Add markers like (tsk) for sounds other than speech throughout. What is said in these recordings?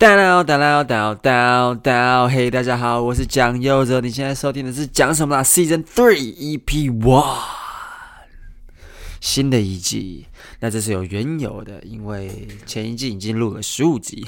叨叨叨叨叨叨，嘿，大家好，我是蒋佑哲，你现在收听的是讲什么啦？Season Three EP One，新的一季。那这是有缘由的，因为前一季已经录了十五集。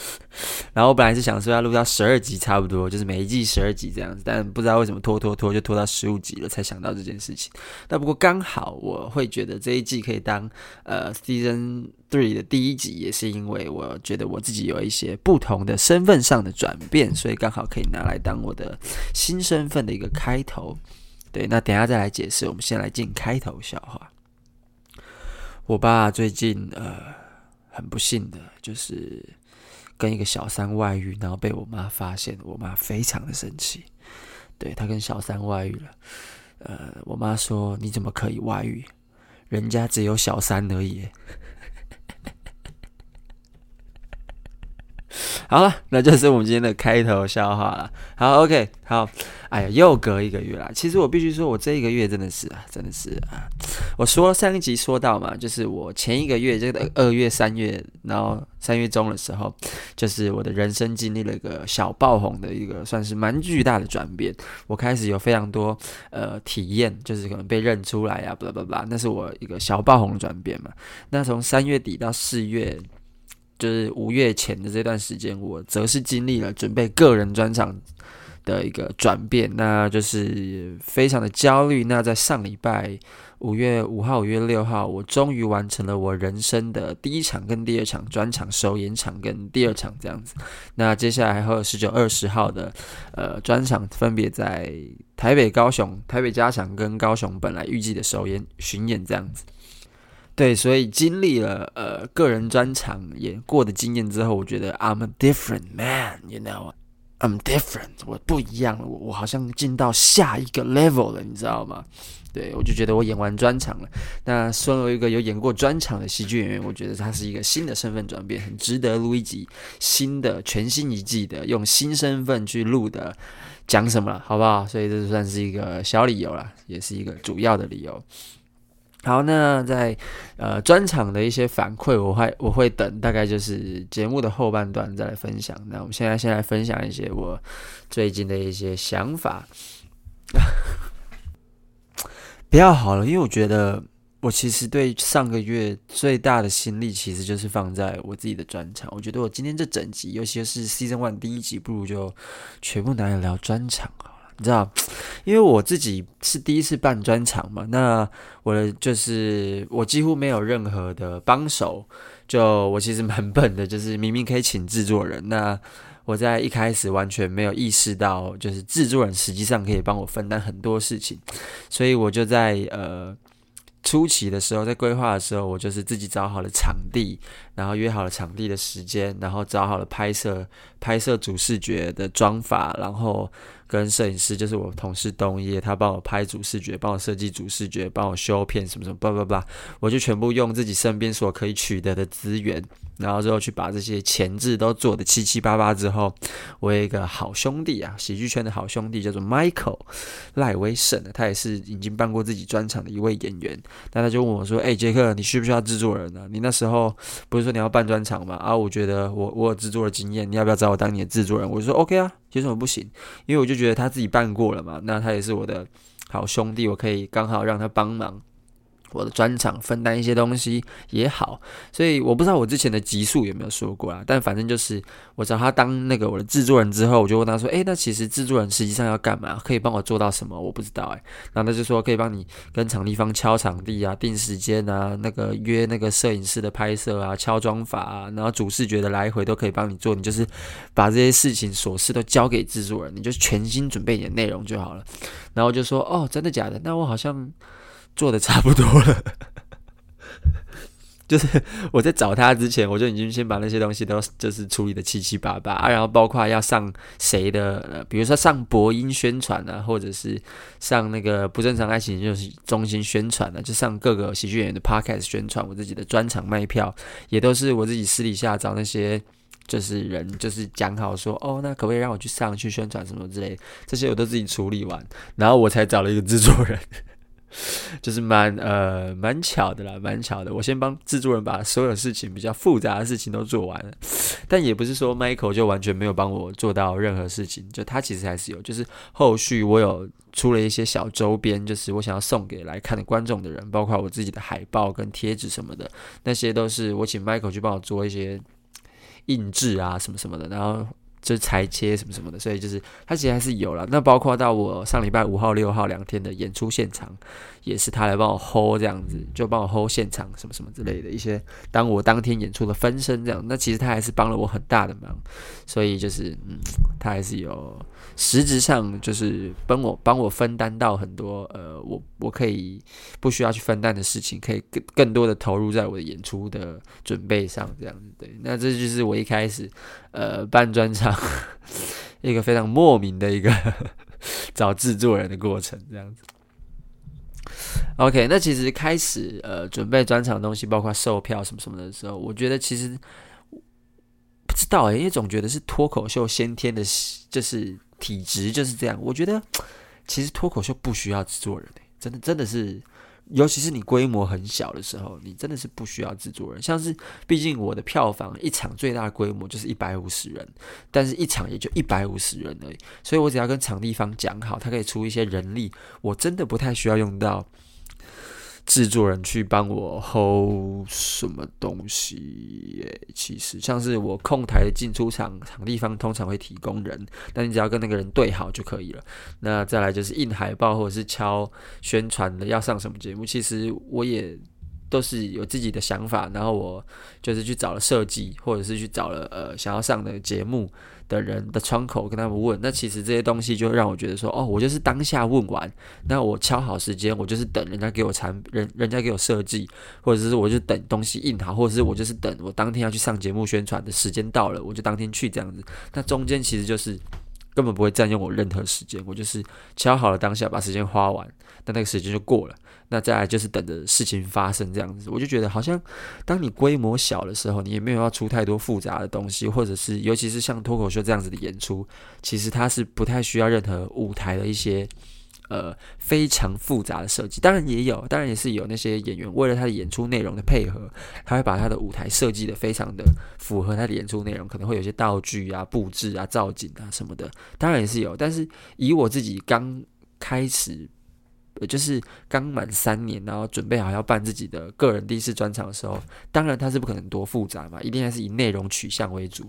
(laughs) 然后我本来是想说要录到十二集差不多，就是每一季十二集这样子，但不知道为什么拖拖拖就拖到十五集了，才想到这件事情。那不过刚好我会觉得这一季可以当呃 Season Three 的第一集，也是因为我觉得我自己有一些不同的身份上的转变，所以刚好可以拿来当我的新身份的一个开头。对，那等下再来解释，我们先来进开头笑话。我爸最近呃很不幸的就是。跟一个小三外遇，然后被我妈发现，我妈非常的生气。对，他跟小三外遇了，呃，我妈说：“你怎么可以外遇？人家只有小三而已。”好了，那就是我们今天的开头笑话了。好，OK，好。哎呀，又隔一个月了。其实我必须说，我这一个月真的是啊，真的是啊。我说上一集说到嘛，就是我前一个月，这个二月、三月，然后三月中的时候，就是我的人生经历了一个小爆红的一个，算是蛮巨大的转变。我开始有非常多呃体验，就是可能被认出来呀，巴拉巴拉，那是我一个小爆红的转变嘛。那从三月底到四月。就是五月前的这段时间，我则是经历了准备个人专场的一个转变，那就是非常的焦虑。那在上礼拜五月五号、五月六号，我终于完成了我人生的第一场跟第二场专场首演场跟第二场这样子。那接下来还有十九、二十号的呃专场，分别在台北、高雄、台北加场跟高雄本来预计的首演巡演这样子。对，所以经历了呃个人专场演过的经验之后，我觉得 I'm a different man，you know，I'm different，我不一样了，我我好像进到下一个 level 了，你知道吗？对，我就觉得我演完专场了。那身为一个有演过专场的喜剧演员，我觉得他是一个新的身份转变，很值得录一集新的全新一季的用新身份去录的讲什么了，好不好？所以这算是一个小理由了，也是一个主要的理由。好，那在呃专场的一些反馈，我会我会等大概就是节目的后半段再来分享。那我们现在先来分享一些我最近的一些想法。(laughs) 不要好了，因为我觉得我其实对上个月最大的心力其实就是放在我自己的专场。我觉得我今天这整集，尤其是 Season One 第一集，不如就全部拿来聊专场啊。你知道，(tsk) 因为我自己是第一次办专场嘛，那我的就是我几乎没有任何的帮手，就我其实蛮笨的，就是明明可以请制作人，那我在一开始完全没有意识到，就是制作人实际上可以帮我分担很多事情，所以我就在呃。初期的时候，在规划的时候，我就是自己找好了场地，然后约好了场地的时间，然后找好了拍摄拍摄主视觉的妆法，然后跟摄影师，就是我同事东叶，他帮我拍主视觉，帮我设计主视觉，帮我修片什么什么，叭叭叭，我就全部用自己身边所可以取得的资源。然后之后去把这些前置都做的七七八八之后，我有一个好兄弟啊，喜剧圈的好兄弟叫做 Michael 赖威胜，他也是已经办过自己专场的一位演员。那他就问我说：“哎，杰克，你需不需要制作人呢？你那时候不是说你要办专场吗？啊，我觉得我我有制作的经验，你要不要找我当你的制作人？”我就说：“OK 啊，有什么不行？因为我就觉得他自己办过了嘛，那他也是我的好兄弟，我可以刚好让他帮忙。”我的专场分担一些东西也好，所以我不知道我之前的集数有没有说过啊，但反正就是我找他当那个我的制作人之后，我就问他说：“诶，那其实制作人实际上要干嘛？可以帮我做到什么？我不知道诶。然后他就说可以帮你跟场地方敲场地啊、定时间啊、那个约那个摄影师的拍摄啊、敲妆法啊，然后主视觉的来回都可以帮你做。你就是把这些事情琐事都交给制作人，你就全心准备你的内容就好了。然后就说：哦，真的假的？那我好像。做的差不多了，(laughs) 就是我在找他之前，我就已经先把那些东西都就是处理的七七八八啊，然后包括要上谁的，比如说上播音宣传啊，或者是上那个不正常爱情就是中心宣传啊，就上各个喜剧演员的 podcast 宣传，我自己的专场卖票也都是我自己私底下找那些就是人，就是讲好说哦，那可不可以让我去上去宣传什么之类的，这些我都自己处理完，然后我才找了一个制作人。就是蛮呃蛮巧的啦，蛮巧的。我先帮制作人把所有事情比较复杂的事情都做完了，但也不是说 Michael 就完全没有帮我做到任何事情，就他其实还是有，就是后续我有出了一些小周边，就是我想要送给来看的观众的人，包括我自己的海报跟贴纸什么的，那些都是我请 Michael 去帮我做一些印制啊什么什么的，然后。就是裁切什么什么的，所以就是它其实还是有了。那包括到我上礼拜五号、六号两天的演出现场，也是他来帮我 hold 这样子，就帮我 hold 现场什么什么之类的一些，当我当天演出的分身这样。那其实他还是帮了我很大的忙，所以就是嗯，他还是有实质上就是帮我帮我分担到很多呃，我我可以不需要去分担的事情，可以更更多的投入在我的演出的准备上这样子。对，那这就是我一开始呃办专场。(laughs) 一个非常莫名的一个 (laughs) 找制作人的过程，这样子。OK，那其实开始呃准备专场的东西，包括售票什么什么的时候，我觉得其实不知道哎，因为总觉得是脱口秀先天的，就是体质就是这样。我觉得其实脱口秀不需要制作人，真的真的是。尤其是你规模很小的时候，你真的是不需要制作人。像是，毕竟我的票房一场最大的规模就是一百五十人，但是一场也就一百五十人而已。所以我只要跟场地方讲好，他可以出一些人力，我真的不太需要用到。制作人去帮我 hold 什么东西耶？其实像是我控台的进出场，场地方通常会提供人，但你只要跟那个人对好就可以了。那再来就是印海报或者是敲宣传的要上什么节目，其实我也都是有自己的想法，然后我就是去找了设计，或者是去找了呃想要上的节目。的人的窗口跟他们问，那其实这些东西就让我觉得说，哦，我就是当下问完，那我敲好时间，我就是等人家给我产人，人家给我设计，或者是我就等东西印好，或者是我就是等我当天要去上节目宣传的时间到了，我就当天去这样子。那中间其实就是。根本不会占用我任何时间，我就是敲好了当下把时间花完，那那个时间就过了。那再来就是等着事情发生这样子，我就觉得好像当你规模小的时候，你也没有要出太多复杂的东西，或者是尤其是像脱口秀这样子的演出，其实它是不太需要任何舞台的一些。呃，非常复杂的设计，当然也有，当然也是有那些演员为了他的演出内容的配合，他会把他的舞台设计得非常的符合他的演出内容，可能会有些道具啊、布置啊、造景啊什么的，当然也是有。但是以我自己刚开始，就是刚满三年，然后准备好要办自己的个人第一次专场的时候，当然他是不可能多复杂嘛，一定还是以内容取向为主。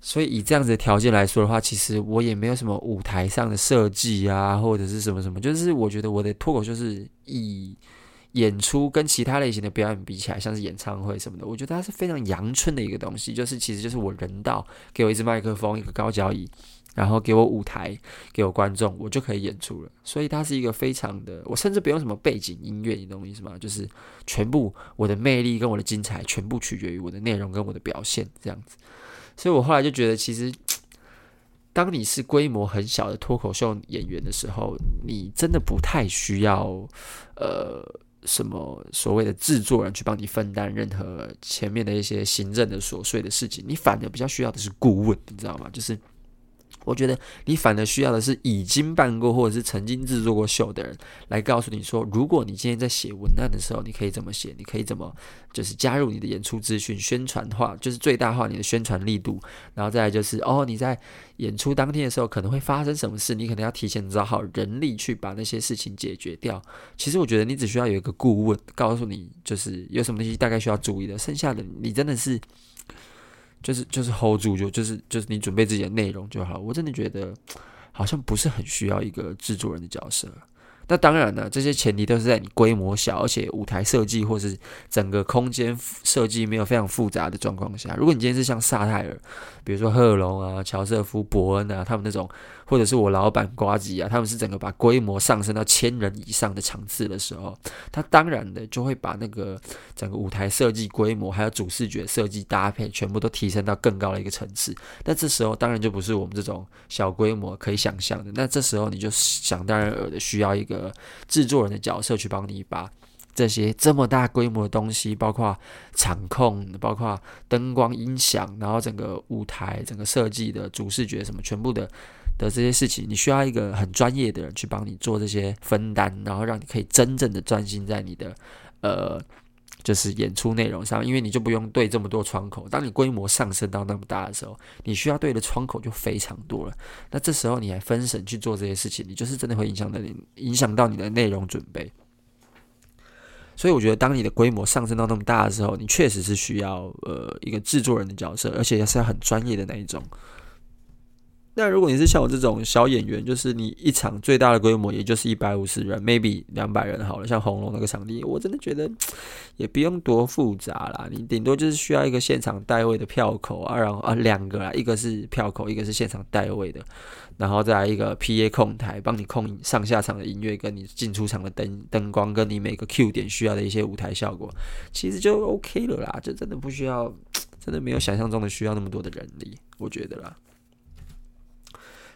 所以以这样子的条件来说的话，其实我也没有什么舞台上的设计啊，或者是什么什么，就是我觉得我的脱口秀是以演出跟其他类型的表演比起来，像是演唱会什么的，我觉得它是非常阳春的一个东西，就是其实就是我人到，给我一支麦克风，一个高脚椅，然后给我舞台，给我观众，我就可以演出了。所以它是一个非常的，我甚至不用什么背景音乐，你懂我意思吗？就是全部我的魅力跟我的精彩，全部取决于我的内容跟我的表现，这样子。所以我后来就觉得，其实，当你是规模很小的脱口秀演员的时候，你真的不太需要，呃，什么所谓的制作人去帮你分担任何前面的一些行政的琐碎的事情，你反而比较需要的是顾问，你知道吗？就是。我觉得你反而需要的是已经办过或者是曾经制作过秀的人来告诉你说，如果你今天在写文案的时候，你可以怎么写，你可以怎么就是加入你的演出资讯、宣传化，就是最大化你的宣传力度。然后再来就是哦，你在演出当天的时候可能会发生什么事，你可能要提前找好人力去把那些事情解决掉。其实我觉得你只需要有一个顾问告诉你，就是有什么东西大概需要注意的，剩下的你真的是。就是就是 hold 住，就就是就是你准备自己的内容就好。我真的觉得好像不是很需要一个制作人的角色。那当然了，这些前提都是在你规模小，而且舞台设计或是整个空间设计没有非常复杂的状况下。如果你今天是像萨泰尔，比如说赫龙啊、乔瑟夫、伯恩啊，他们那种，或者是我老板呱吉啊，他们是整个把规模上升到千人以上的场次的时候，他当然的就会把那个整个舞台设计规模，还有主视觉设计搭配，全部都提升到更高的一个层次。那这时候当然就不是我们这种小规模可以想象的。那这时候你就想当然尔的需要一个。制作人的角色去帮你把这些这么大规模的东西，包括场控，包括灯光音响，然后整个舞台、整个设计的主视觉什么，全部的的这些事情，你需要一个很专业的人去帮你做这些分担，然后让你可以真正的专心在你的呃就是演出内容上，因为你就不用对这么多窗口。当你规模上升到那么大的时候，你需要对的窗口就非常多了。那这时候你还分神去做这些事情，你就是真的会影响到你，影响到你的内容准备。所以我觉得，当你的规模上升到那么大的时候，你确实是需要呃一个制作人的角色，而且也是要很专业的那一种。那如果你是像我这种小演员，就是你一场最大的规模也就是一百五十人，maybe 两百人好了。像红龙那个场地，我真的觉得也不用多复杂啦，你顶多就是需要一个现场带位的票口啊，然后啊两个啦，一个是票口，一个是现场带位的，然后再来一个 PA 控台，帮你控上下场的音乐，跟你进出场的灯灯光，跟你每个 Q 点需要的一些舞台效果，其实就 OK 了啦，就真的不需要，真的没有想象中的需要那么多的人力，我觉得啦。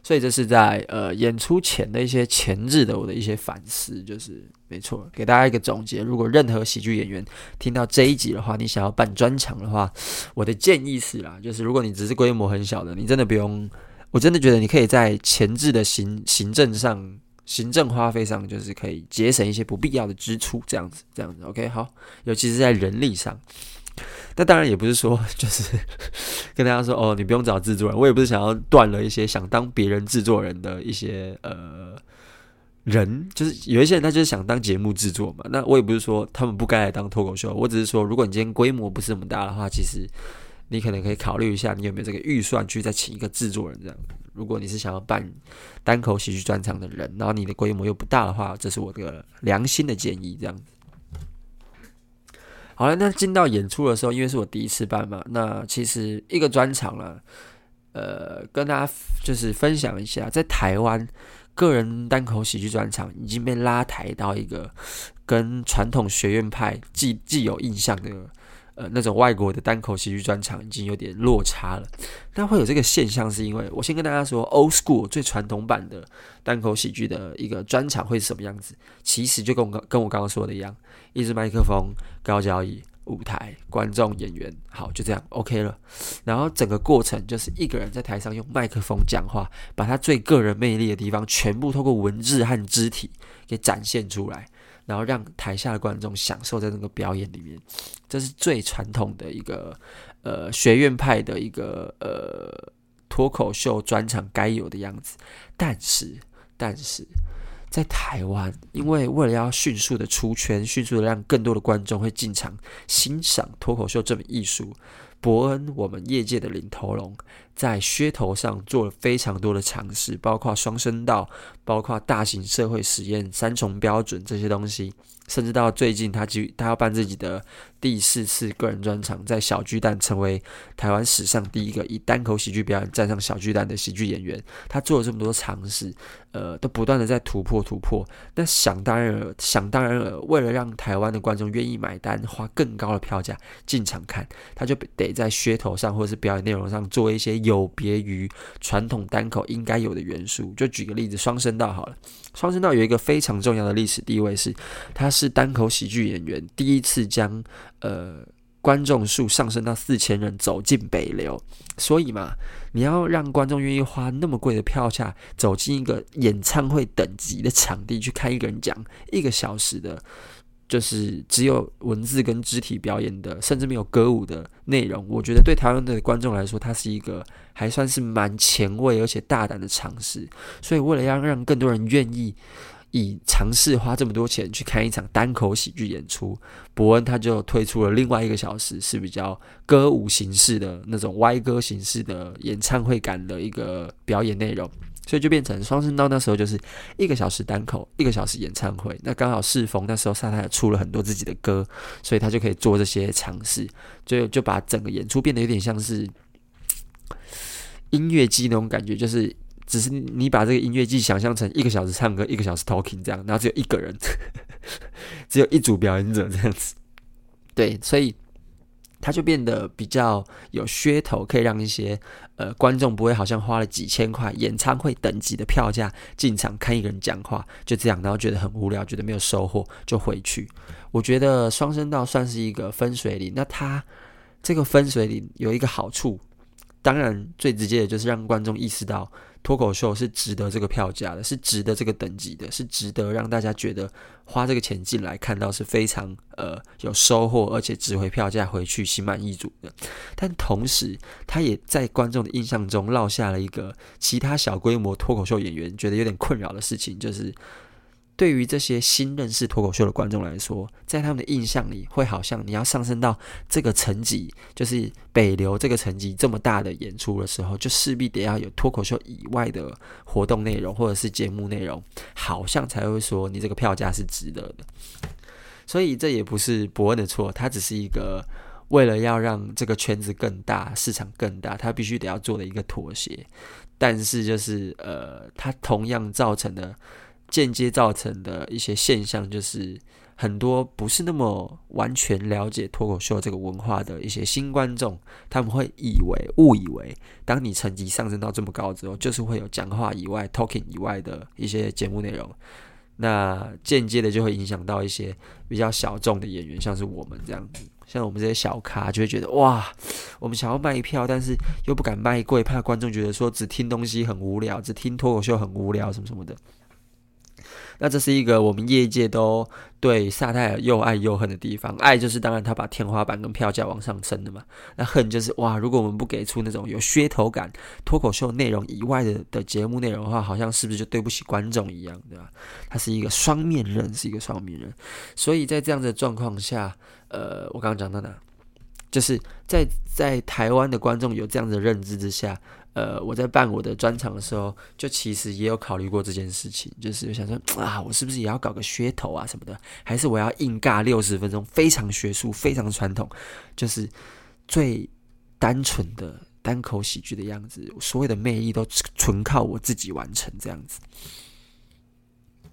所以这是在呃演出前的一些前置的我的一些反思，就是没错，给大家一个总结。如果任何喜剧演员听到这一集的话，你想要办专场的话，我的建议是啦，就是如果你只是规模很小的，你真的不用，我真的觉得你可以在前置的行行政上、行政花费上，就是可以节省一些不必要的支出，这样子，这样子，OK，好，尤其是在人力上。那当然也不是说 (laughs) 就是 (laughs) 跟大家说哦，你不用找制作人。我也不是想要断了一些想当别人制作人的一些呃人，就是有一些人他就是想当节目制作嘛。那我也不是说他们不该来当脱口秀，我只是说，如果你今天规模不是那么大的话，其实你可能可以考虑一下，你有没有这个预算去再请一个制作人这样。如果你是想要办单口喜剧专场的人，然后你的规模又不大的话，这是我的良心的建议，这样子。好了，那进到演出的时候，因为是我第一次办嘛，那其实一个专场了，呃，跟大家就是分享一下，在台湾个人单口喜剧专场已经被拉抬到一个跟传统学院派既既有印象的。呃，那种外国的单口喜剧专场已经有点落差了。那会有这个现象，是因为我先跟大家说，old school 最传统版的单口喜剧的一个专场会是什么样子？其实就跟我跟我刚刚说的一样，一支麦克风、高脚椅、舞台、观众、演员，好，就这样 OK 了。然后整个过程就是一个人在台上用麦克风讲话，把他最个人魅力的地方全部透过文字和肢体给展现出来。然后让台下的观众享受在那个表演里面，这是最传统的一个呃学院派的一个呃脱口秀专场该有的样子。但是，但是在台湾，因为为了要迅速的出圈，迅速的让更多的观众会进场欣赏脱口秀这门艺术。伯恩，我们业界的领头龙，在噱头上做了非常多的尝试，包括双声道，包括大型社会实验、三重标准这些东西。甚至到最近，他去他要办自己的第四次个人专场，在小巨蛋成为台湾史上第一个以单口喜剧表演站上小巨蛋的喜剧演员。他做了这么多尝试，呃，都不断的在突破突破。那想当然了，想当然了，为了让台湾的观众愿意买单，花更高的票价进场看，他就得在噱头上或者是表演内容上做一些有别于传统单口应该有的元素。就举个例子，双声道好了，双声道有一个非常重要的历史地位是，它是。单口喜剧演员第一次将呃观众数上升到四千人走进北流，所以嘛，你要让观众愿意花那么贵的票价走进一个演唱会等级的场地去看一个人讲一个小时的，就是只有文字跟肢体表演的，甚至没有歌舞的内容，我觉得对台湾的观众来说，它是一个还算是蛮前卫而且大胆的尝试。所以为了要让更多人愿意。以尝试花这么多钱去看一场单口喜剧演出，伯恩他就推出了另外一个小时是比较歌舞形式的那种歪歌形式的演唱会感的一个表演内容，所以就变成双声道那时候就是一个小时单口，一个小时演唱会。那刚好适逢那时候沙泰出了很多自己的歌，所以他就可以做这些尝试，就就把整个演出变得有点像是音乐机那种感觉，就是。只是你把这个音乐季想象成一个小时唱歌，一个小时 talking 这样，然后只有一个人，(laughs) 只有一组表演者这样子，对，所以它就变得比较有噱头，可以让一些呃观众不会好像花了几千块演唱会等级的票价进场看一个人讲话，就这样，然后觉得很无聊，觉得没有收获就回去。我觉得双声道算是一个分水岭，那它这个分水岭有一个好处。当然，最直接的就是让观众意识到脱口秀是值得这个票价的，是值得这个等级的，是值得让大家觉得花这个钱进来看到是非常呃有收获，而且值回票价回去心满意足的。但同时，他也在观众的印象中落下了一个其他小规模脱口秀演员觉得有点困扰的事情，就是。对于这些新认识脱口秀的观众来说，在他们的印象里，会好像你要上升到这个层级，就是北流这个层级这么大的演出的时候，就势必得要有脱口秀以外的活动内容或者是节目内容，好像才会说你这个票价是值得的。所以这也不是伯恩的错，他只是一个为了要让这个圈子更大、市场更大，他必须得要做的一个妥协。但是就是呃，他同样造成的。间接造成的一些现象，就是很多不是那么完全了解脱口秀这个文化的一些新观众，他们会以为误以为，当你成绩上升到这么高之后，就是会有讲话以外、talking 以外的一些节目内容。那间接的就会影响到一些比较小众的演员，像是我们这样子，像我们这些小咖，就会觉得哇，我们想要卖票，但是又不敢卖贵，怕观众觉得说只听东西很无聊，只听脱口秀很无聊，什么什么的。那这是一个我们业界都对萨泰尔又爱又恨的地方。爱就是当然他把天花板跟票价往上升的嘛。那恨就是哇，如果我们不给出那种有噱头感、脱口秀内容以外的的节目内容的话，好像是不是就对不起观众一样，对吧？他是一个双面人，是一个双面人。所以在这样的状况下，呃，我刚刚讲到哪？就是在在台湾的观众有这样的认知之下。呃，我在办我的专场的时候，就其实也有考虑过这件事情，就是想说啊，我是不是也要搞个噱头啊什么的，还是我要硬尬六十分钟，非常学术、非常传统，就是最单纯的单口喜剧的样子，所有的魅力都纯靠我自己完成这样子。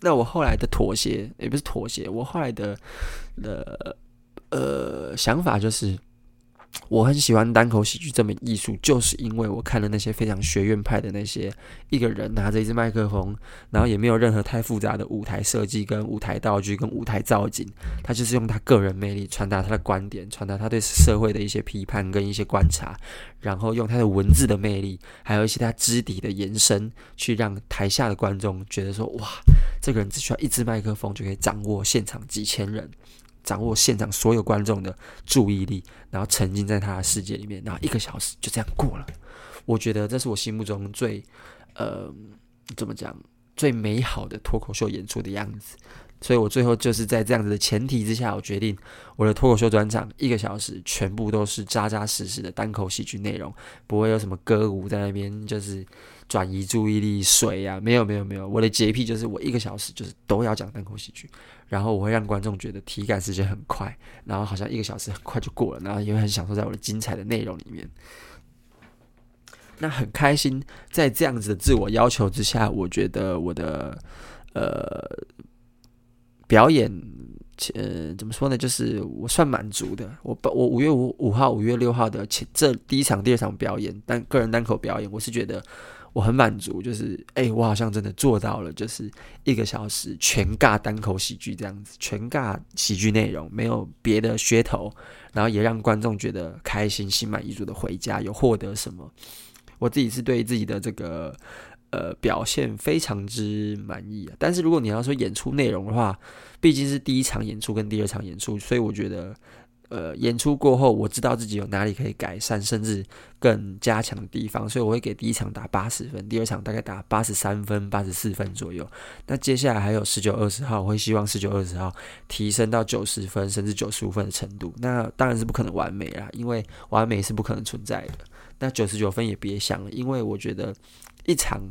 那我后来的妥协，也不是妥协，我后来的的呃想法就是。我很喜欢单口喜剧这门艺术，就是因为我看了那些非常学院派的那些一个人拿着一支麦克风，然后也没有任何太复杂的舞台设计、跟舞台道具、跟舞台造景，他就是用他个人魅力传达他的观点，传达他对社会的一些批判跟一些观察，然后用他的文字的魅力，还有一些他肢体的延伸，去让台下的观众觉得说：哇，这个人只需要一支麦克风就可以掌握现场几千人。掌握现场所有观众的注意力，然后沉浸在他的世界里面，然后一个小时就这样过了。我觉得这是我心目中最，呃，怎么讲，最美好的脱口秀演出的样子。所以我最后就是在这样子的前提之下，我决定我的脱口秀专场一个小时全部都是扎扎实实的单口喜剧内容，不会有什么歌舞在那边，就是。转移注意力，水呀、啊，没有没有没有，我的洁癖就是我一个小时就是都要讲单口喜剧，然后我会让观众觉得体感时间很快，然后好像一个小时很快就过了，然后也会很享受在我的精彩的内容里面。那很开心，在这样子的自我要求之下，我觉得我的呃表演，呃怎么说呢，就是我算满足的。我我五月五五号、五月六号的前这第一场、第二场表演，单个人单口表演，我是觉得。我很满足，就是哎、我好像真的做到了，就是一个小时全尬单口喜剧这样子，全尬喜剧内容，没有别的噱头，然后也让观众觉得开心、心满意足的回家，有获得什么？我自己是对自己的这个呃表现非常之满意啊。但是如果你要说演出内容的话，毕竟是第一场演出跟第二场演出，所以我觉得。呃，演出过后，我知道自己有哪里可以改善，甚至更加强的地方，所以我会给第一场打八十分，第二场大概打八十三分、八十四分左右。那接下来还有十九、二十号，我会希望十九、二十号提升到九十分，甚至九十五分的程度。那当然是不可能完美啦，因为完美是不可能存在的。那九十九分也别想了，因为我觉得一场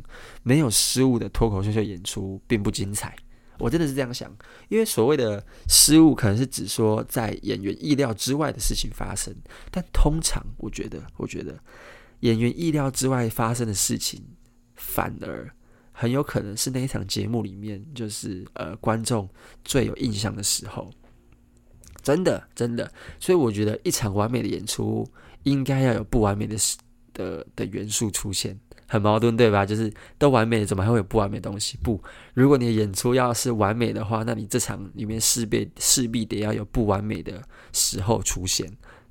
没有失误的脱口秀秀演出并不精彩。我真的是这样想，因为所谓的失误，可能是指说在演员意料之外的事情发生，但通常我觉得，我觉得演员意料之外发生的事情，反而很有可能是那一场节目里面，就是呃观众最有印象的时候，真的真的，所以我觉得一场完美的演出，应该要有不完美的的的元素出现。很矛盾，对吧？就是都完美，怎么还会有不完美东西？不，如果你的演出要是完美的话，那你这场里面势必势必得要有不完美的时候出现，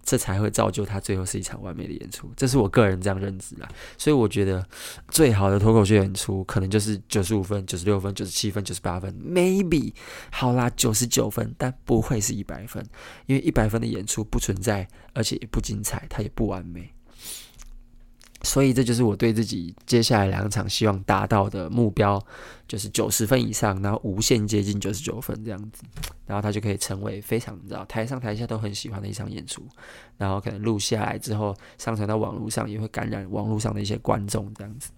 这才会造就他最后是一场完美的演出。这是我个人这样认知啦。所以我觉得最好的脱口秀演出可能就是九十五分、九十六分、九十七分、九十八分，maybe 好啦，九十九分，但不会是一百分，因为一百分的演出不存在，而且也不精彩，它也不完美。所以这就是我对自己接下来两场希望达到的目标，就是九十分以上，然后无限接近九十九分这样子，然后他就可以成为非常你知道台上台下都很喜欢的一场演出，然后可能录下来之后上传到网络上，也会感染网络上的一些观众这样子。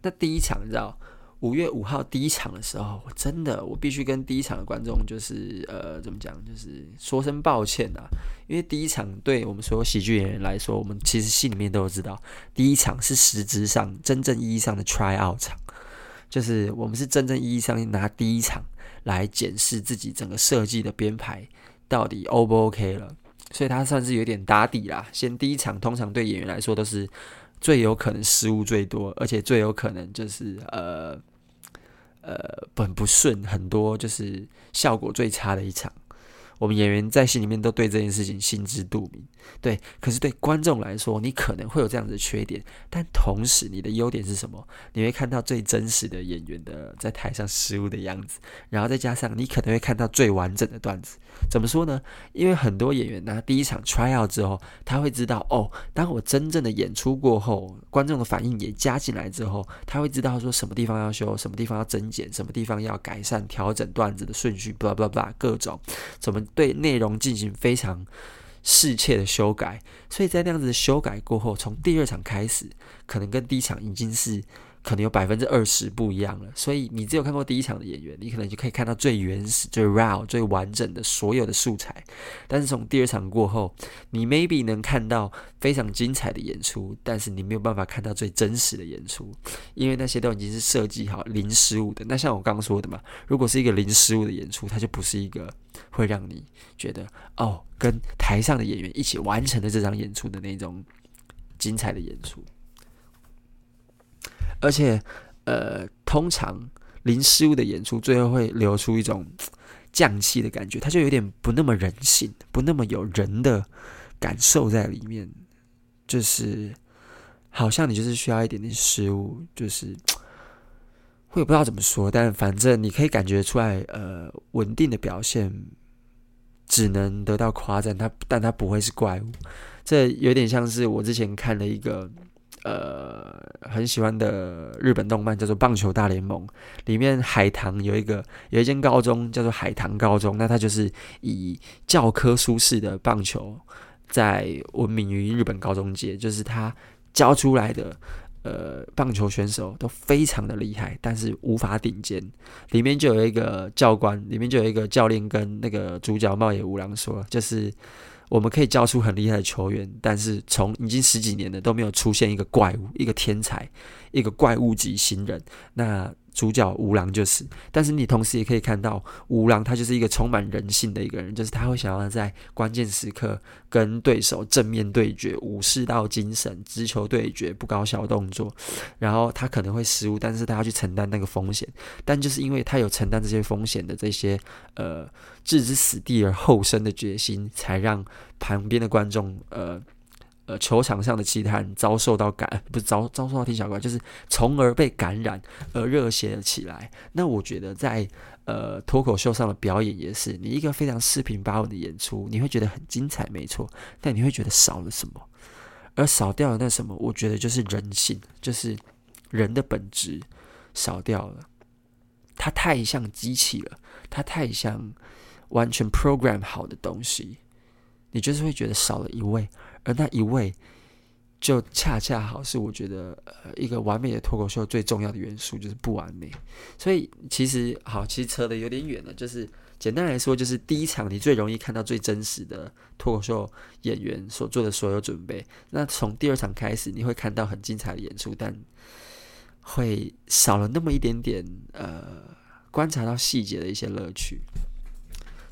那第一场你知道？五月五号第一场的时候，我真的我必须跟第一场的观众就是呃怎么讲，就是说声抱歉啊，因为第一场对我们所有喜剧演员来说，我们其实心里面都有知道，第一场是实质上真正意义上的 try out 场，就是我们是真正意义上拿第一场来检视自己整个设计的编排到底 O 不 OK 了，所以他算是有点打底啦。先第一场通常对演员来说都是最有可能失误最多，而且最有可能就是呃。呃，很不顺，很多就是效果最差的一场。我们演员在心里面都对这件事情心知肚明，对。可是对观众来说，你可能会有这样的缺点，但同时你的优点是什么？你会看到最真实的演员的在台上失误的样子，然后再加上你可能会看到最完整的段子。怎么说呢？因为很多演员呢，第一场 try out 之后，他会知道哦，当我真正的演出过后，观众的反应也加进来之后，他会知道说什么地方要修，什么地方要增减，什么地方要改善、调整段子的顺序，blah blah blah，各种怎么。对内容进行非常适切的修改，所以在那样子的修改过后，从第二场开始，可能跟第一场已经是。可能有百分之二十不一样了，所以你只有看过第一场的演员，你可能就可以看到最原始、最 raw、最完整的所有的素材。但是从第二场过后，你 maybe 能看到非常精彩的演出，但是你没有办法看到最真实的演出，因为那些都已经是设计好零失误的。那像我刚刚说的嘛，如果是一个零失误的演出，它就不是一个会让你觉得哦，跟台上的演员一起完成的这场演出的那种精彩的演出。而且，呃，通常零失误的演出，最后会流出一种匠气的感觉，它就有点不那么人性，不那么有人的感受在里面，就是好像你就是需要一点点失误，就是我也不知道怎么说，但反正你可以感觉出来，呃，稳定的表现只能得到夸赞，它但它不会是怪物，这有点像是我之前看了一个。呃，很喜欢的日本动漫叫做《棒球大联盟》，里面海棠有一个有一间高中叫做海棠高中，那它就是以教科书式的棒球在闻名于日本高中界，就是他教出来的呃棒球选手都非常的厉害，但是无法顶尖。里面就有一个教官，里面就有一个教练跟那个主角茂野无郎说，就是。我们可以教出很厉害的球员，但是从已经十几年了都没有出现一个怪物、一个天才、一个怪物级新人。那主角吾郎就是，但是你同时也可以看到吾郎，他就是一个充满人性的一个人，就是他会想要在关键时刻跟对手正面对决，武士道精神，直球对决，不搞小动作。然后他可能会失误，但是他要去承担那个风险。但就是因为他有承担这些风险的这些呃置之死地而后生的决心，才让旁边的观众呃。呃，球场上的其他人遭受到感，不是遭遭受到听小怪，就是从而被感染而热血了起来。那我觉得在呃脱口秀上的表演也是，你一个非常四平八稳的演出，你会觉得很精彩，没错，但你会觉得少了什么，而少掉了那什么，我觉得就是人性，就是人的本质少掉了。它太像机器了，它太像完全 program 好的东西，你就是会觉得少了一位。而那一位，就恰恰好是我觉得呃一个完美的脱口秀最重要的元素，就是不完美。所以其实好，其实扯得有点远了。就是简单来说，就是第一场你最容易看到最真实的脱口秀演员所做的所有准备。那从第二场开始，你会看到很精彩的演出，但会少了那么一点点呃观察到细节的一些乐趣。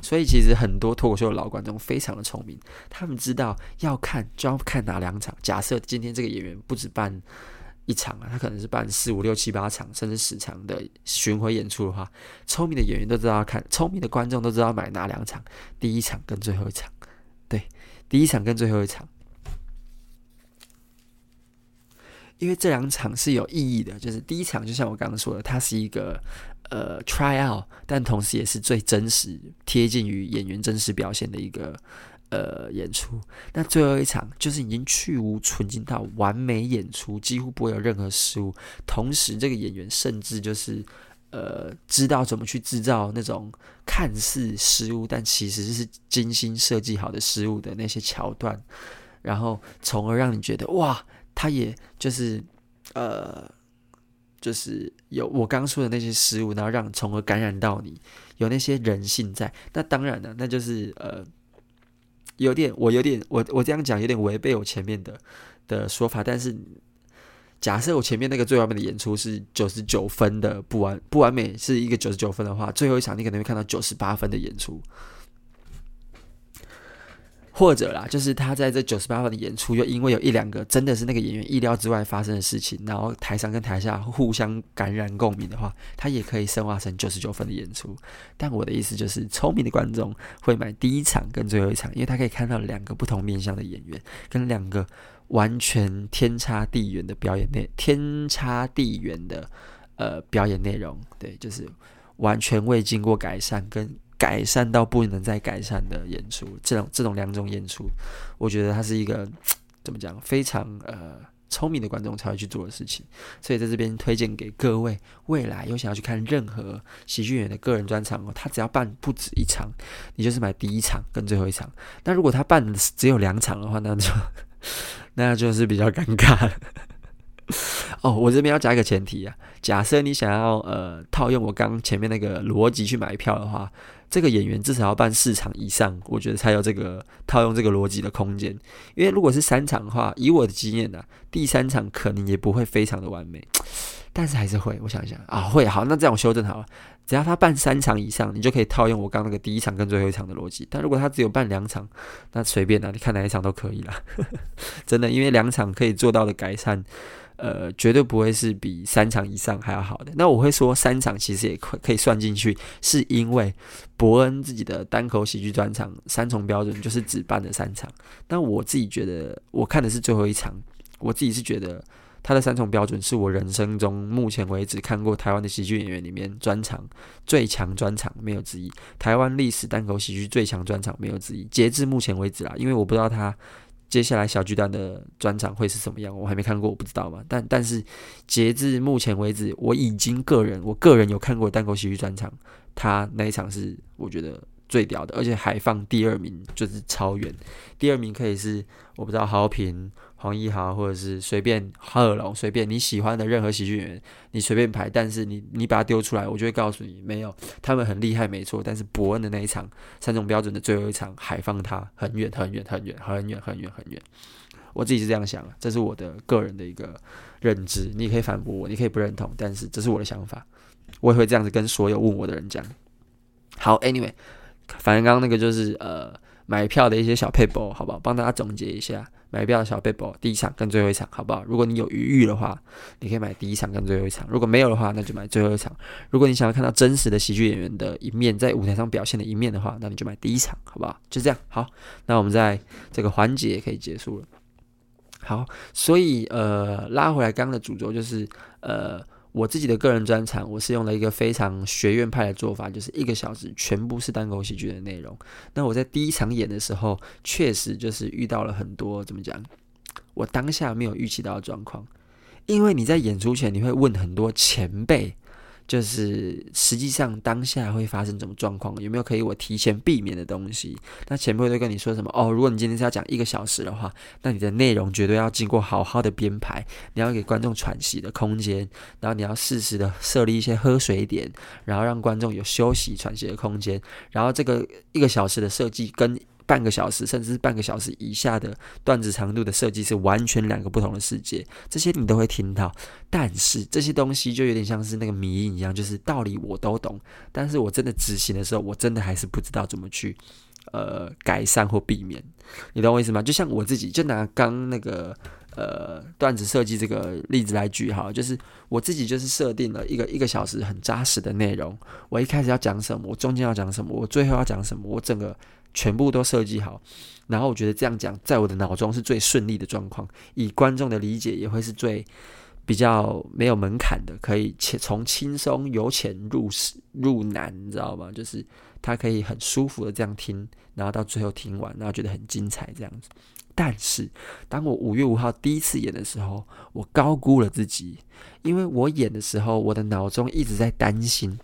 所以其实很多脱口秀的老观众非常的聪明，他们知道要看就要看哪两场。假设今天这个演员不止办一场啊，他可能是办四五六七八场，甚至十场的巡回演出的话，聪明的演员都知道要看，聪明的观众都知道买哪两场，第一场跟最后一场。对，第一场跟最后一场，因为这两场是有意义的。就是第一场，就像我刚刚说的，它是一个呃 try out，但同时也是最真实、贴近于演员真实表现的一个。呃，演出那最后一场就是已经去无存菁到完美演出，几乎不会有任何失误。同时，这个演员甚至就是呃，知道怎么去制造那种看似失误，但其实是精心设计好的失误的那些桥段，然后从而让你觉得哇，他也就是呃，就是有我刚说的那些失误，然后让从而感染到你，有那些人性在。那当然了，那就是呃。有点，我有点，我我这样讲有点违背我前面的的说法。(laughs) 但是，假设我前面那个最完美的演出是九十九分的不完不完美是一个九十九分的话，最后一场你可能会看到九十八分的演出。或者啦，就是他在这九十八分的演出，又因为有一两个真的是那个演员意料之外发生的事情，然后台上跟台下互相感染共鸣的话，他也可以升华成九十九分的演出。但我的意思就是，聪明的观众会买第一场跟最后一场，因为他可以看到两个不同面向的演员，跟两个完全天差地远的表演内天差地远的呃表演内容。对，就是完全未经过改善跟。改善到不能再改善的演出，这种这种两种演出，我觉得它是一个 (tsk) 怎么讲，非常呃聪明的观众才会去做的事情。所以在这边推荐给各位，未来有想要去看任何喜剧演员的个人专场哦，他只要办不止一场，你就是买第一场跟最后一场。那如果他办只有两场的话，那就 (laughs) 那就是比较尴尬了。(laughs) 哦，我这边要加一个前提啊，假设你想要呃套用我刚前面那个逻辑去买票的话。这个演员至少要办四场以上，我觉得才有这个套用这个逻辑的空间。因为如果是三场的话，以我的经验呢、第三场可能也不会非常的完美，但是还是会。我想一想啊，会好，那这样我修正好了。只要他办三场以上，你就可以套用我刚那个第一场跟最后一场的逻辑。但如果他只有办两场，那随便啦、你看哪一场都可以啦。(laughs) 真的，因为两场可以做到的改善。呃，绝对不会是比三场以上还要好的。那我会说三场其实也可可以算进去，是因为伯恩自己的单口喜剧专场三重标准就是只办了三场。但我自己觉得，我看的是最后一场，我自己是觉得他的三重标准是我人生中目前为止看过台湾的喜剧演员里面专场最强专场，没有之一。台湾历史单口喜剧最强专场没有之一，截至目前为止啦，因为我不知道他。接下来小巨蛋的专场会是什么样？我还没看过，我不知道嘛。但但是截至目前为止，我已经个人我个人有看过单口喜剧专场，他那一场是我觉得最屌的，而且还放第二名，就是超远。第二名可以是我不知道好评。黄一豪，或者是随便贺龙，随便你喜欢的任何喜剧演员，你随便排。但是你你把它丢出来，我就会告诉你，没有，他们很厉害，没错。但是伯恩的那一场三种标准的最后一场，还放他很远很远很远很远很远很远。我自己是这样想，这是我的个人的一个认知。你可以反驳我，你可以不认同，但是这是我的想法。我也会这样子跟所有问我的人讲。好，Anyway，反正刚刚那个就是呃买票的一些小撇步，好不好？帮大家总结一下。买票的小 paper，第一场跟最后一场，好不好？如果你有余裕的话，你可以买第一场跟最后一场；如果没有的话，那就买最后一场。如果你想要看到真实的喜剧演员的一面，在舞台上表现的一面的话，那你就买第一场，好不好？就这样。好，那我们在这个环节也可以结束了。好，所以呃，拉回来刚刚的主轴就是呃。我自己的个人专场，我是用了一个非常学院派的做法，就是一个小时全部是单口喜剧的内容。那我在第一场演的时候，确实就是遇到了很多怎么讲，我当下没有预期到的状况，因为你在演出前，你会问很多前辈。就是实际上当下会发生什么状况？有没有可以我提前避免的东西？那前辈会跟你说什么？哦，如果你今天是要讲一个小时的话，那你的内容绝对要经过好好的编排，你要给观众喘息的空间，然后你要适时的设立一些喝水点，然后让观众有休息喘息的空间，然后这个一个小时的设计跟。半个小时，甚至是半个小时以下的段子长度的设计是完全两个不同的世界，这些你都会听到。但是这些东西就有点像是那个迷因一样，就是道理我都懂，但是我真的执行的时候，我真的还是不知道怎么去呃改善或避免。你懂我意思吗？就像我自己，就拿刚那个呃段子设计这个例子来举哈，就是我自己就是设定了一个一个小时很扎实的内容，我一开始要讲什么，我中间要讲什么，我最后要讲什么，我整个。全部都设计好，然后我觉得这样讲，在我的脑中是最顺利的状况，以观众的理解也会是最比较没有门槛的，可以从轻松由浅入入难，你知道吗？就是他可以很舒服的这样听，然后到最后听完，然后觉得很精彩这样子。但是，当我五月五号第一次演的时候，我高估了自己，因为我演的时候，我的脑中一直在担心，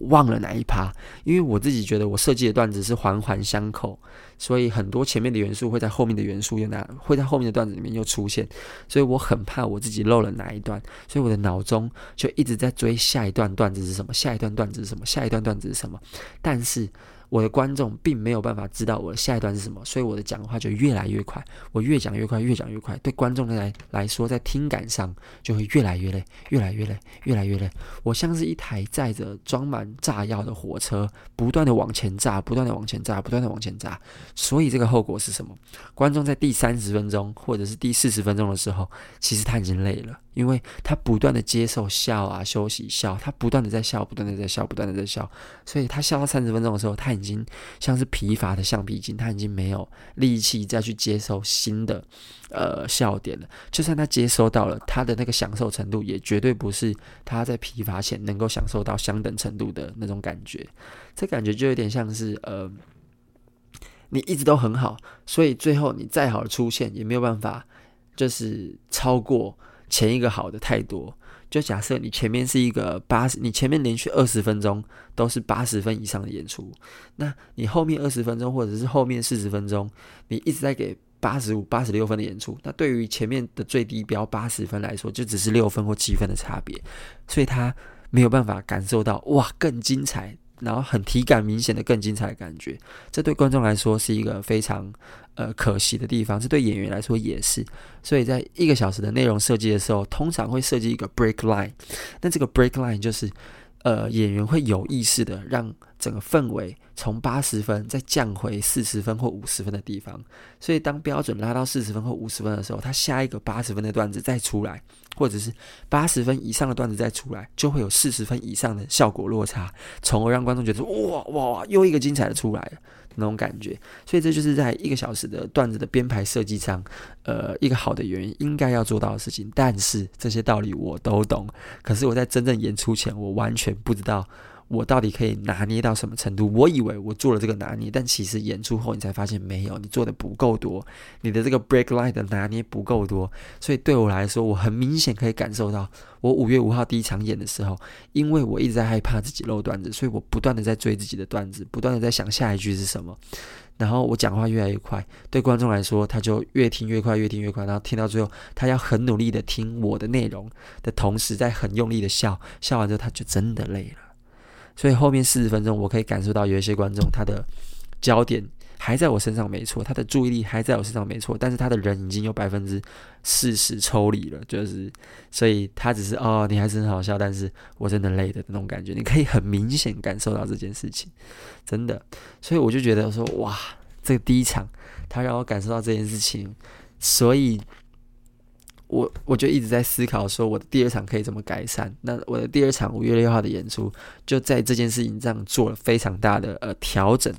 忘了哪一趴。因为我自己觉得我设计的段子是环环相扣，所以很多前面的元素会在后面的元素又拿会在后面的段子里面又出现，所以我很怕我自己漏了哪一段，所以我的脑中就一直在追下一段段子是什么，下一段段子是什么，下一段段子是什么，但是。我的观众并没有办法知道我的下一段是什么，所以我的讲话就越来越快。我越讲越快，越讲越快，对观众来来说，在听感上就会越来越累，越来越累，越来越累。我像是一台载着装满炸药的火车，不断的往前炸，不断的往前炸，不断的往前炸。所以这个后果是什么？观众在第三十分钟或者是第四十分钟的时候，其实他已经累了。因为他不断的接受笑啊，休息笑，他不断的在笑，不断的在笑，不断的在笑，所以他笑到三十分钟的时候，他已经像是疲乏的橡皮筋，他已经没有力气再去接受新的呃笑点了。就算他接收到了，他的那个享受程度也绝对不是他在疲乏前能够享受到相等程度的那种感觉。这感觉就有点像是呃，你一直都很好，所以最后你再好的出现也没有办法，就是超过。前一个好的太多，就假设你前面是一个八十，你前面连续二十分钟都是八十分以上的演出，那你后面二十分钟或者是后面四十分钟，你一直在给八十五、八十六分的演出，那对于前面的最低标八十分来说，就只是六分或七分的差别，所以他没有办法感受到哇更精彩。然后很体感明显的更精彩的感觉，这对观众来说是一个非常呃可惜的地方，这对演员来说也是。所以在一个小时的内容设计的时候，通常会设计一个 break line。那这个 break line 就是呃演员会有意识的让整个氛围从八十分再降回四十分或五十分的地方。所以当标准拉到四十分或五十分的时候，他下一个八十分的段子再出来。或者是八十分以上的段子再出来，就会有四十分以上的效果落差，从而让观众觉得哇哇哇，又一个精彩的出来了那种感觉。所以这就是在一个小时的段子的编排设计上，呃，一个好的演员应该要做到的事情。但是这些道理我都懂，可是我在真正演出前，我完全不知道。我到底可以拿捏到什么程度？我以为我做了这个拿捏，但其实演出后你才发现没有，你做的不够多，你的这个 break line 的拿捏不够多。所以对我来说，我很明显可以感受到，我五月五号第一场演的时候，因为我一直在害怕自己漏段子，所以我不断的在追自己的段子，不断的在想下一句是什么。然后我讲话越来越快，对观众来说，他就越听越快，越听越快，然后听到最后，他要很努力的听我的内容的同时，在很用力的笑，笑完之后他就真的累了。所以后面四十分钟，我可以感受到有一些观众，他的焦点还在我身上，没错，他的注意力还在我身上，没错，但是他的人已经有百分之四十抽离了，就是，所以他只是哦，你还是很好笑，但是我真的累的那种感觉，你可以很明显感受到这件事情，真的，所以我就觉得说，哇，这个第一场，他让我感受到这件事情，所以。我我就一直在思考说，我的第二场可以怎么改善？那我的第二场五月六号的演出，就在这件事情上做了非常大的呃调整。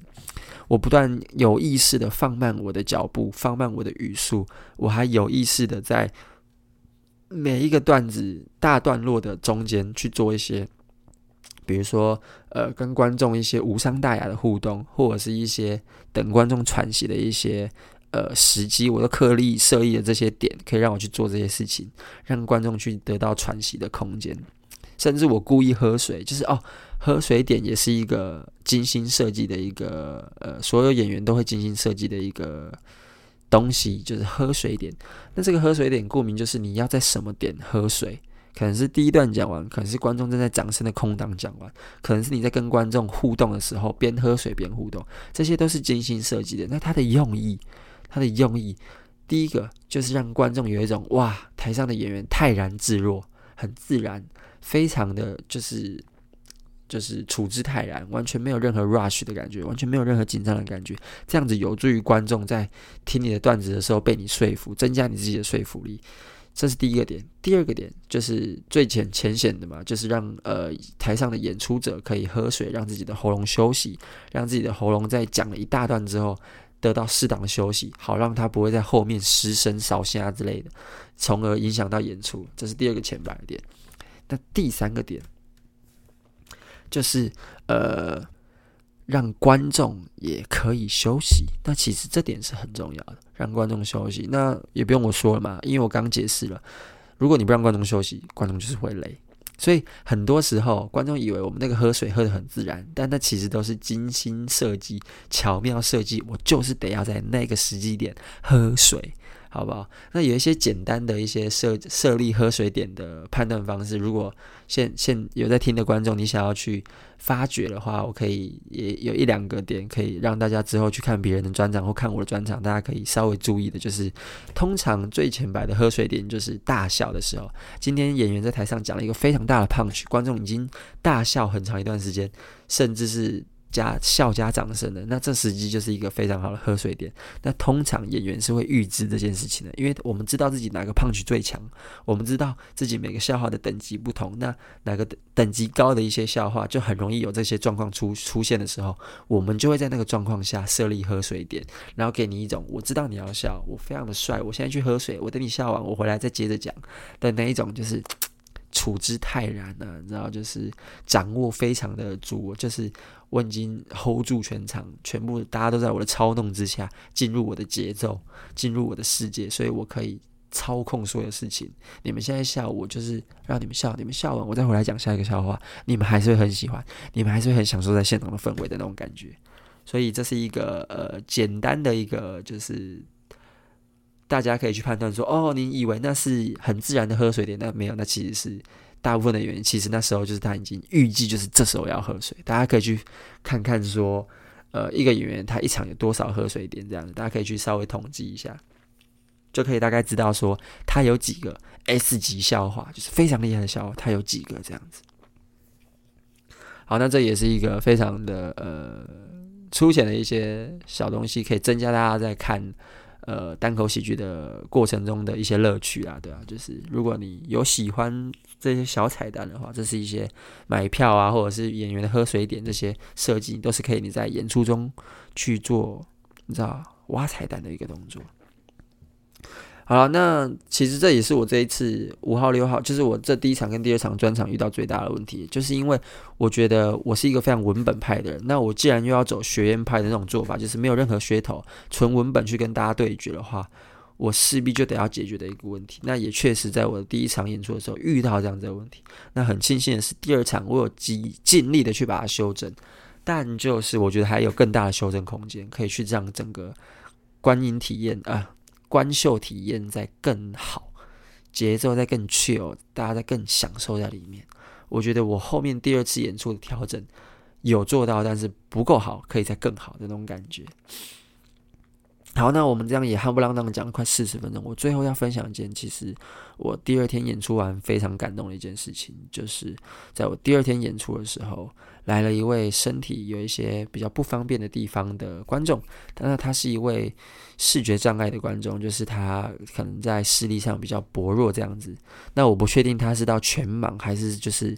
我不断有意识的放慢我的脚步，放慢我的语速。我还有意识的在每一个段子大段落的中间去做一些，比如说呃跟观众一些无伤大雅的互动，或者是一些等观众喘息的一些。呃，时机我都刻意设立的这些点，可以让我去做这些事情，让观众去得到喘息的空间。甚至我故意喝水，就是哦，喝水点也是一个精心设计的一个呃，所有演员都会精心设计的一个东西，就是喝水点。那这个喝水点，顾名就是你要在什么点喝水，可能是第一段讲完，可能是观众正在掌声的空档讲完，可能是你在跟观众互动的时候边喝水边互动，这些都是精心设计的。那它的用意。他的用意，第一个就是让观众有一种哇，台上的演员泰然自若，很自然，非常的就是就是处之泰然，完全没有任何 rush 的感觉，完全没有任何紧张的感觉。这样子有助于观众在听你的段子的时候被你说服，增加你自己的说服力。这是第一个点，第二个点就是最浅浅显的嘛，就是让呃台上的演出者可以喝水，让自己的喉咙休息，让自己的喉咙在讲了一大段之后得到适当的休息，好让他不会在后面失声烧声之类的，从而影响到演出。这是第二个前白点。那第三个点就是呃让观众也可以休息，那其实这点是很重要的。让观众休息，那也不用我说了嘛，因为我刚解释了，如果你不让观众休息，观众就是会累。所以很多时候，观众以为我们那个喝水喝得很自然，但那其实都是精心设计、巧妙设计。我就是得要在那个时机点喝水。好不好？那有一些简单的一些设设立喝水点的判断方式，如果现现有在听的观众，你想要去发掘的话，我可以也有一两个点可以让大家之后去看别人的专场或看我的专场，大家可以稍微注意的，就是通常最前排的喝水点就是大笑的时候。今天演员在台上讲了一个非常大的 punch，观众已经大笑很长一段时间，甚至是。加笑加掌声的，那这时机就是一个非常好的喝水点。那通常演员是会预知这件事情的，因为我们知道自己哪个 punch 最强，我们知道自己每个笑话的等级不同。那哪个等级高的一些笑话，就很容易有这些状况出出现的时候，我们就会在那个状况下设立喝水点，然后给你一种我知道你要笑，我非常的帅，我现在去喝水，我等你笑完，我回来再接着讲的那一种，就是。(tsk) 处之泰然呢，你知道，就是掌握非常的足，就是我已经 hold 住全场，全部大家都在我的操弄之下进入我的节奏，进入我的世界，所以我可以操控所有事情。你们现在笑，我就是让你们笑，你们笑完，我再回来讲下一个笑话，你们还是会很喜欢，你们还是会很享受在现场的氛围的那种感觉。所以这是一个呃简单的一个就是。大家可以去判断说，哦，你以为那是很自然的喝水点，那没有，那其实是大部分的原因。其实那时候就是他已经预计就是这时候要喝水。大家可以去看看说，呃，一个演员他一场有多少喝水点这样子，大家可以去稍微统计一下，就可以大概知道说他有几个 S 级笑话，就是非常厉害的笑话，他有几个这样子。好，那这也是一个非常的呃粗浅的一些小东西，可以增加大家在看。呃，单口喜剧的过程中的一些乐趣啊，对啊，就是如果你有喜欢这些小彩蛋的话，这是一些买票啊，或者是演员的喝水点这些设计，都是可以你在演出中去做，你知道挖彩蛋的一个动作。好了，那其实这也是我这一次五号六号，就是我这第一场跟第二场专场遇到最大的问题，就是因为我觉得我是一个非常文本派的人，那我既然又要走学院派的那种做法，就是没有任何噱头，纯文本去跟大家对决的话，我势必就得要解决的一个问题。那也确实在我的第一场演出的时候遇到这样子的问题。那很庆幸的是，第二场我有尽尽力的去把它修正，但就是我觉得还有更大的修正空间，可以去让整个观影体验啊。观秀体验在更好，节奏在更 chill，大家在更享受在里面。我觉得我后面第二次演出的调整有做到，但是不够好，可以再更好的那种感觉。好，那我们这样也夯不啷当讲了快四十分钟。我最后要分享一件，其实我第二天演出完非常感动的一件事情，就是在我第二天演出的时候，来了一位身体有一些比较不方便的地方的观众，但是他是一位视觉障碍的观众，就是他可能在视力上比较薄弱这样子。那我不确定他是到全盲还是就是。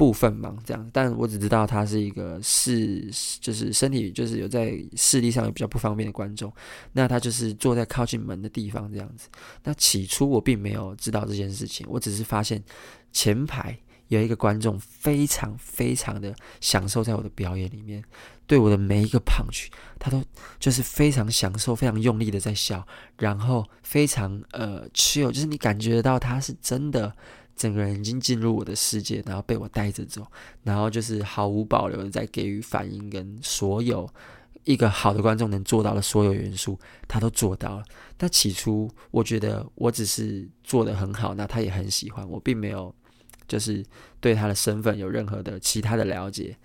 部分嘛，这样，但我只知道他是一个视，就是身体就是有在视力上有比较不方便的观众，那他就是坐在靠近门的地方这样子。那起初我并没有知道这件事情，我只是发现前排有一个观众非常非常的享受在我的表演里面，对我的每一个 punch，他都就是非常享受、非常用力的在笑，然后非常呃 chill，就是你感觉到他是真的。整个人已经进入我的世界，然后被我带着走，然后就是毫无保留的在给予反应，跟所有一个好的观众能做到的所有元素，他都做到了。但起初我觉得我只是做得很好，那他也很喜欢，我并没有就是对他的身份有任何的其他的了解。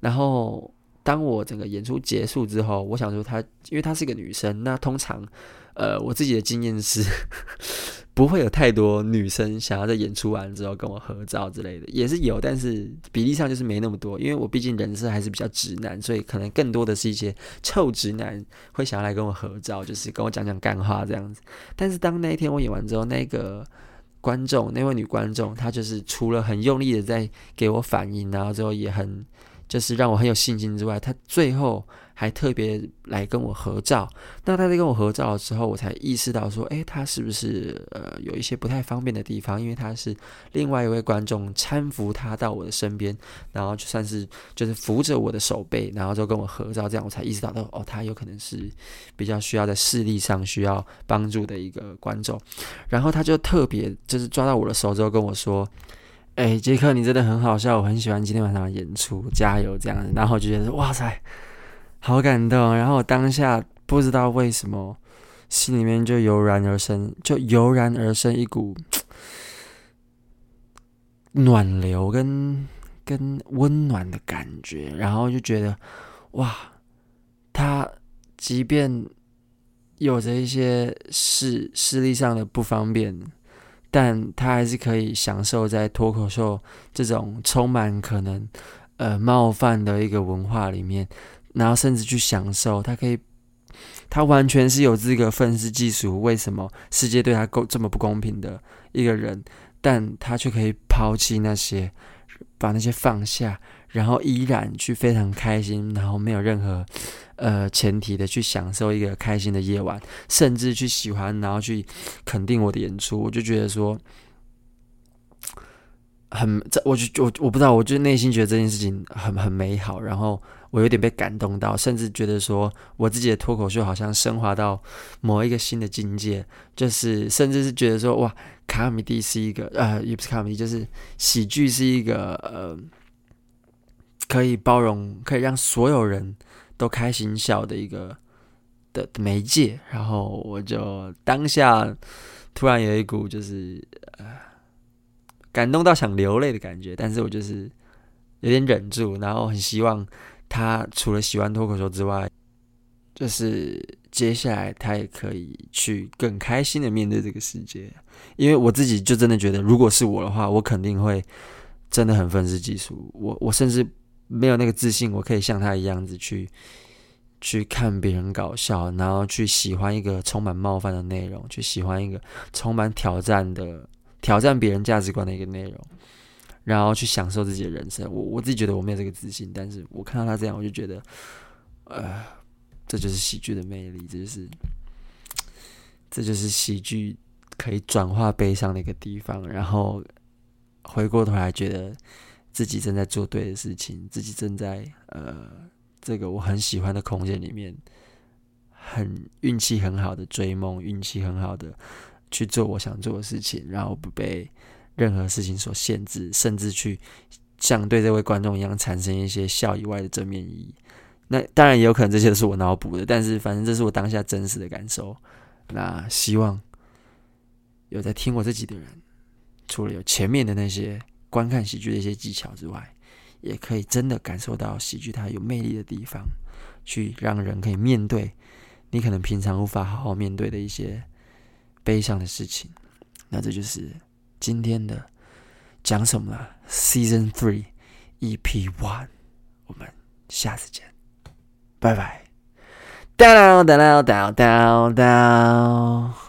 然后当我整个演出结束之后，我想说他，因为她是一个女生，那通常呃我自己的经验是。不会有太多女生想要在演出完之后跟我合照之类的，也是有，但是比例上就是没那么多。因为我毕竟人设还是比较直男，所以可能更多的是一些臭直男会想要来跟我合照，就是跟我讲讲干话这样子。但是当那一天我演完之后，那个观众，那位女观众，她就是除了很用力的在给我反应，然后之后也很就是让我很有信心之外，他最后。还特别来跟我合照，那他在跟我合照的时候，我才意识到说，诶，他是不是呃有一些不太方便的地方？因为他是另外一位观众搀扶他到我的身边，然后就算是就是扶着我的手背，然后就跟我合照，这样我才意识到到哦，他有可能是比较需要在视力上需要帮助的一个观众。然后他就特别就是抓到我的手之后跟我说，诶，杰克，你真的很好笑，我很喜欢今天晚上的演出，加油这样子。然后就觉得哇塞。好感动，然后我当下不知道为什么，心里面就油然而生，就油然而生一股暖流跟跟温暖的感觉，然后就觉得哇，他即便有着一些视视力上的不方便，但他还是可以享受在脱口秀这种充满可能呃冒犯的一个文化里面。然后甚至去享受，他可以，他完全是有资格愤世嫉俗。为什么世界对他够这么不公平的一个人，但他却可以抛弃那些，把那些放下，然后依然去非常开心，然后没有任何呃前提的去享受一个开心的夜晚，甚至去喜欢，然后去肯定我的演出。我就觉得说，很这，我就我我不知道，我就内心觉得这件事情很很美好，然后。我有点被感动到，甚至觉得说我自己的脱口秀好像升华到某一个新的境界，就是甚至是觉得说哇，卡米蒂是一个呃，也不是卡米蒂，就是喜剧是一个呃，可以包容、可以让所有人都开心笑的一个的媒介。然后我就当下突然有一股就是呃，感动到想流泪的感觉，但是我就是有点忍住，然后很希望。他除了喜欢脱口秀之外，就是接下来他也可以去更开心的面对这个世界。因为我自己就真的觉得，如果是我的话，我肯定会真的很愤世嫉俗。我我甚至没有那个自信，我可以像他一样子去去看别人搞笑，然后去喜欢一个充满冒犯的内容，去喜欢一个充满挑战的挑战别人价值观的一个内容。然后去享受自己的人生，我我自己觉得我没有这个自信，但是我看到他这样，我就觉得，呃，这就是喜剧的魅力，这就是，这就是喜剧可以转化悲伤的一个地方。然后回过头来，觉得自己正在做对的事情，自己正在呃这个我很喜欢的空间里面，很运气很好的追梦，运气很好的去做我想做的事情，然后不被。任何事情所限制，甚至去像对这位观众一样产生一些笑以外的正面意义。那当然也有可能这些都是我脑补的，但是反正这是我当下真实的感受。那希望有在听我这集的人，除了有前面的那些观看喜剧的一些技巧之外，也可以真的感受到喜剧它有魅力的地方，去让人可以面对你可能平常无法好好面对的一些悲伤的事情。那这就是。今天的讲什么？Season Three EP One，我们下次见，拜拜。Down down down down down。